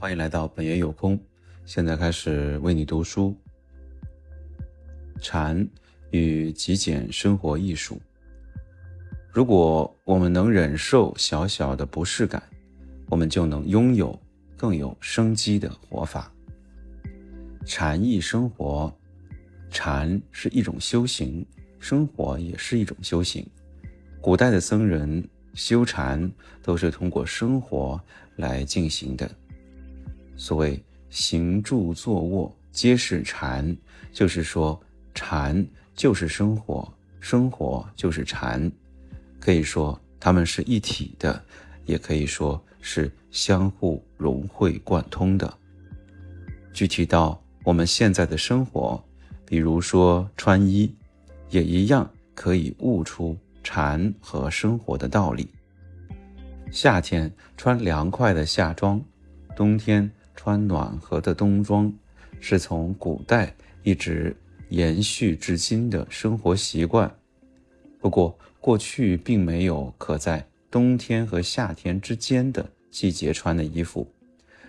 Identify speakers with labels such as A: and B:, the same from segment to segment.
A: 欢迎来到本爷有空。现在开始为你读书。禅与极简生活艺术。如果我们能忍受小小的不适感，我们就能拥有更有生机的活法。禅意生活，禅是一种修行，生活也是一种修行。古代的僧人修禅都是通过生活来进行的。所谓行住坐卧皆是禅，就是说禅就是生活，生活就是禅，可以说它们是一体的，也可以说是相互融会贯通的。具体到我们现在的生活，比如说穿衣，也一样可以悟出禅和生活的道理。夏天穿凉快的夏装，冬天。穿暖和的冬装，是从古代一直延续至今的生活习惯。不过，过去并没有可在冬天和夏天之间的季节穿的衣服。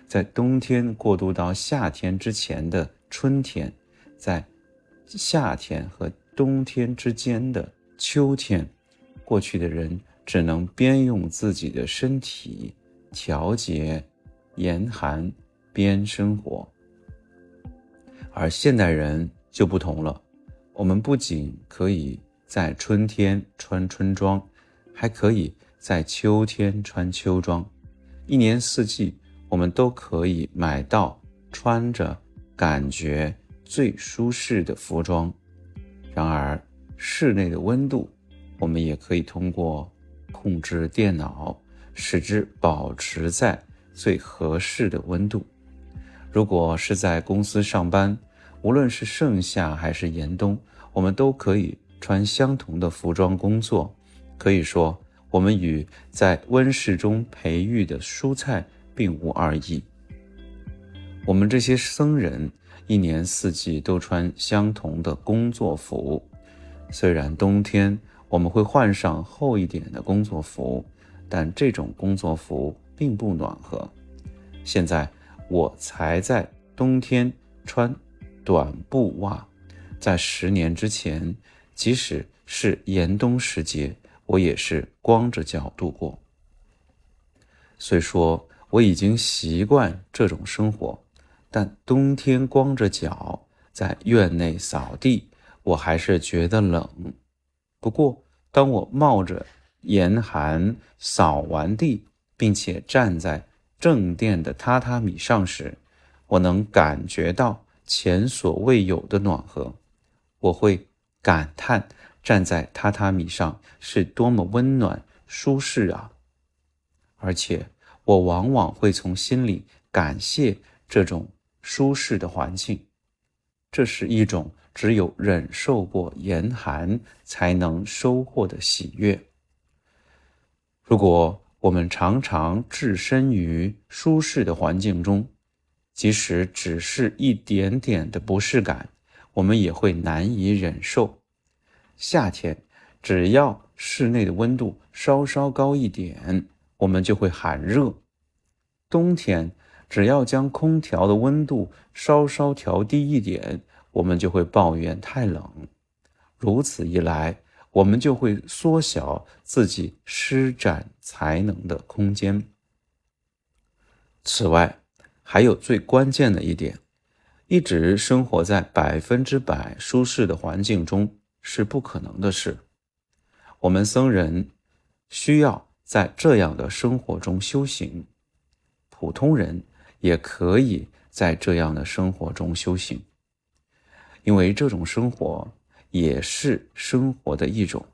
A: 在冬天过渡到夏天之前的春天，在夏天和冬天之间的秋天，过去的人只能边用自己的身体调节严寒。边生活，而现代人就不同了。我们不仅可以在春天穿春装，还可以在秋天穿秋装。一年四季，我们都可以买到穿着感觉最舒适的服装。然而，室内的温度，我们也可以通过控制电脑，使之保持在最合适的温度。如果是在公司上班，无论是盛夏还是严冬，我们都可以穿相同的服装工作。可以说，我们与在温室中培育的蔬菜并无二异。我们这些僧人一年四季都穿相同的工作服，虽然冬天我们会换上厚一点的工作服，但这种工作服并不暖和。现在。我才在冬天穿短布袜，在十年之前，即使是严冬时节，我也是光着脚度过。虽说我已经习惯这种生活，但冬天光着脚在院内扫地，我还是觉得冷。不过，当我冒着严寒扫完地，并且站在。正殿的榻榻米上时，我能感觉到前所未有的暖和。我会感叹站在榻榻米上是多么温暖舒适啊！而且，我往往会从心里感谢这种舒适的环境。这是一种只有忍受过严寒才能收获的喜悦。如果。我们常常置身于舒适的环境中，即使只是一点点的不适感，我们也会难以忍受。夏天，只要室内的温度稍稍高一点，我们就会喊热；冬天，只要将空调的温度稍稍调低一点，我们就会抱怨太冷。如此一来，我们就会缩小自己施展才能的空间。此外，还有最关键的一点：一直生活在百分之百舒适的环境中是不可能的事。我们僧人需要在这样的生活中修行，普通人也可以在这样的生活中修行，因为这种生活。也是生活的一种，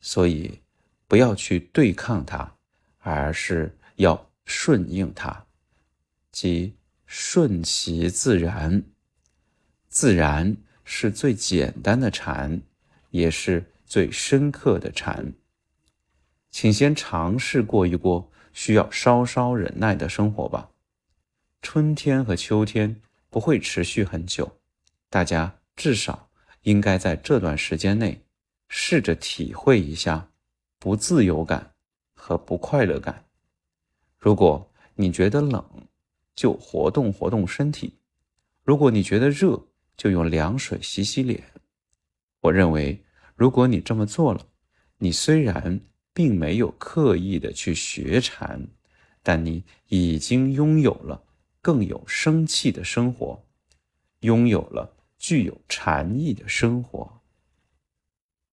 A: 所以不要去对抗它，而是要顺应它，即顺其自然。自然是最简单的禅，也是最深刻的禅。请先尝试过一过需要稍稍忍耐的生活吧。春天和秋天不会持续很久，大家至少。应该在这段时间内，试着体会一下不自由感和不快乐感。如果你觉得冷，就活动活动身体；如果你觉得热，就用凉水洗洗脸。我认为，如果你这么做了，你虽然并没有刻意的去学禅，但你已经拥有了更有生气的生活，拥有了具有禅意的生活。